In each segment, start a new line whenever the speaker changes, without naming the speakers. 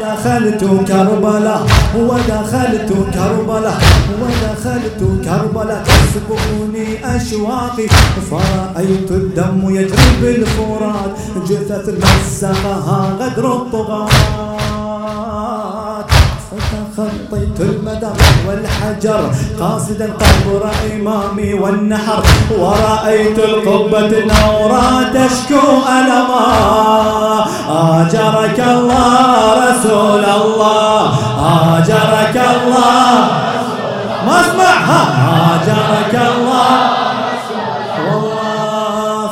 ودخلت كربلاء ودخلت كربلاء ودخلت كربلاء تسبقني أشواقي فرأيت الدم يجري بالفرات. جثث مزقها غدر الطغاة. فتخطيت المدى والحجر قاصدا قبر إمامي والنحر. ورأيت القبة النورا تشكو ألما. آجرك الله آجرك الله. ما اسمعها آجرك الله.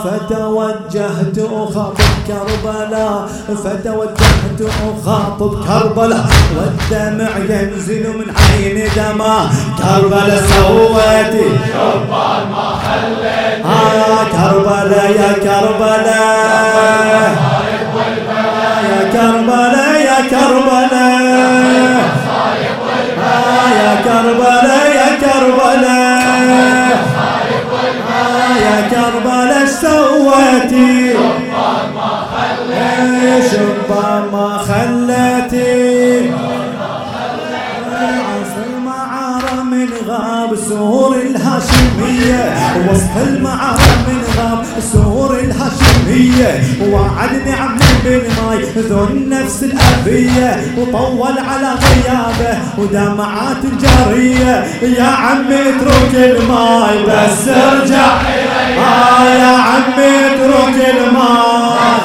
فتوجهت أخاطب كربلاء فتوجهت أخاطب كربلاء والدمع ينزل من عين دما. كربلاء سويتي
شبان ما خليت
آه كربلاء يا كربلاء. يا كربلاء يا كربلاء. كربلاء يا كربلاء يا كربلاء سويتي.
شبان ما
خليتي من غاب سور الهاشمية وسط المعارة من غاب سور الهاشمية. وعدني عمي بن ماي ذو النفس الأبية. وطول على غيابه ودمعات جارية. يا عمي اترك الماي بس ارجع. آه يا عمي اترك الماي.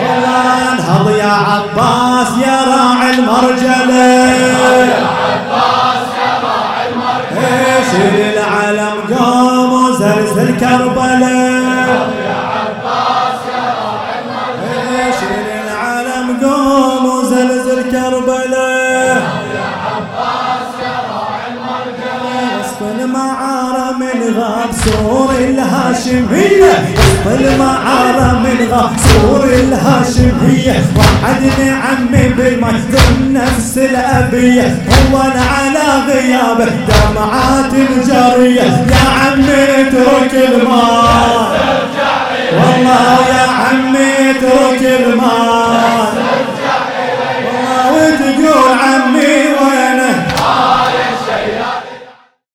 والله انهض يا عباس يا راعي المرجلة. شيل العلم قوم وزلزل كربلاء وزلزل كربلاء وسط المعارة من غاب سور الهاشمية. المعارة من غاب سور الهاشمية. وعدني عمي بالمجد نفس الأبية. هو على غيابه دمعات الجارية. يا عمي اترك الماء. والله يا عمي اترك الماء.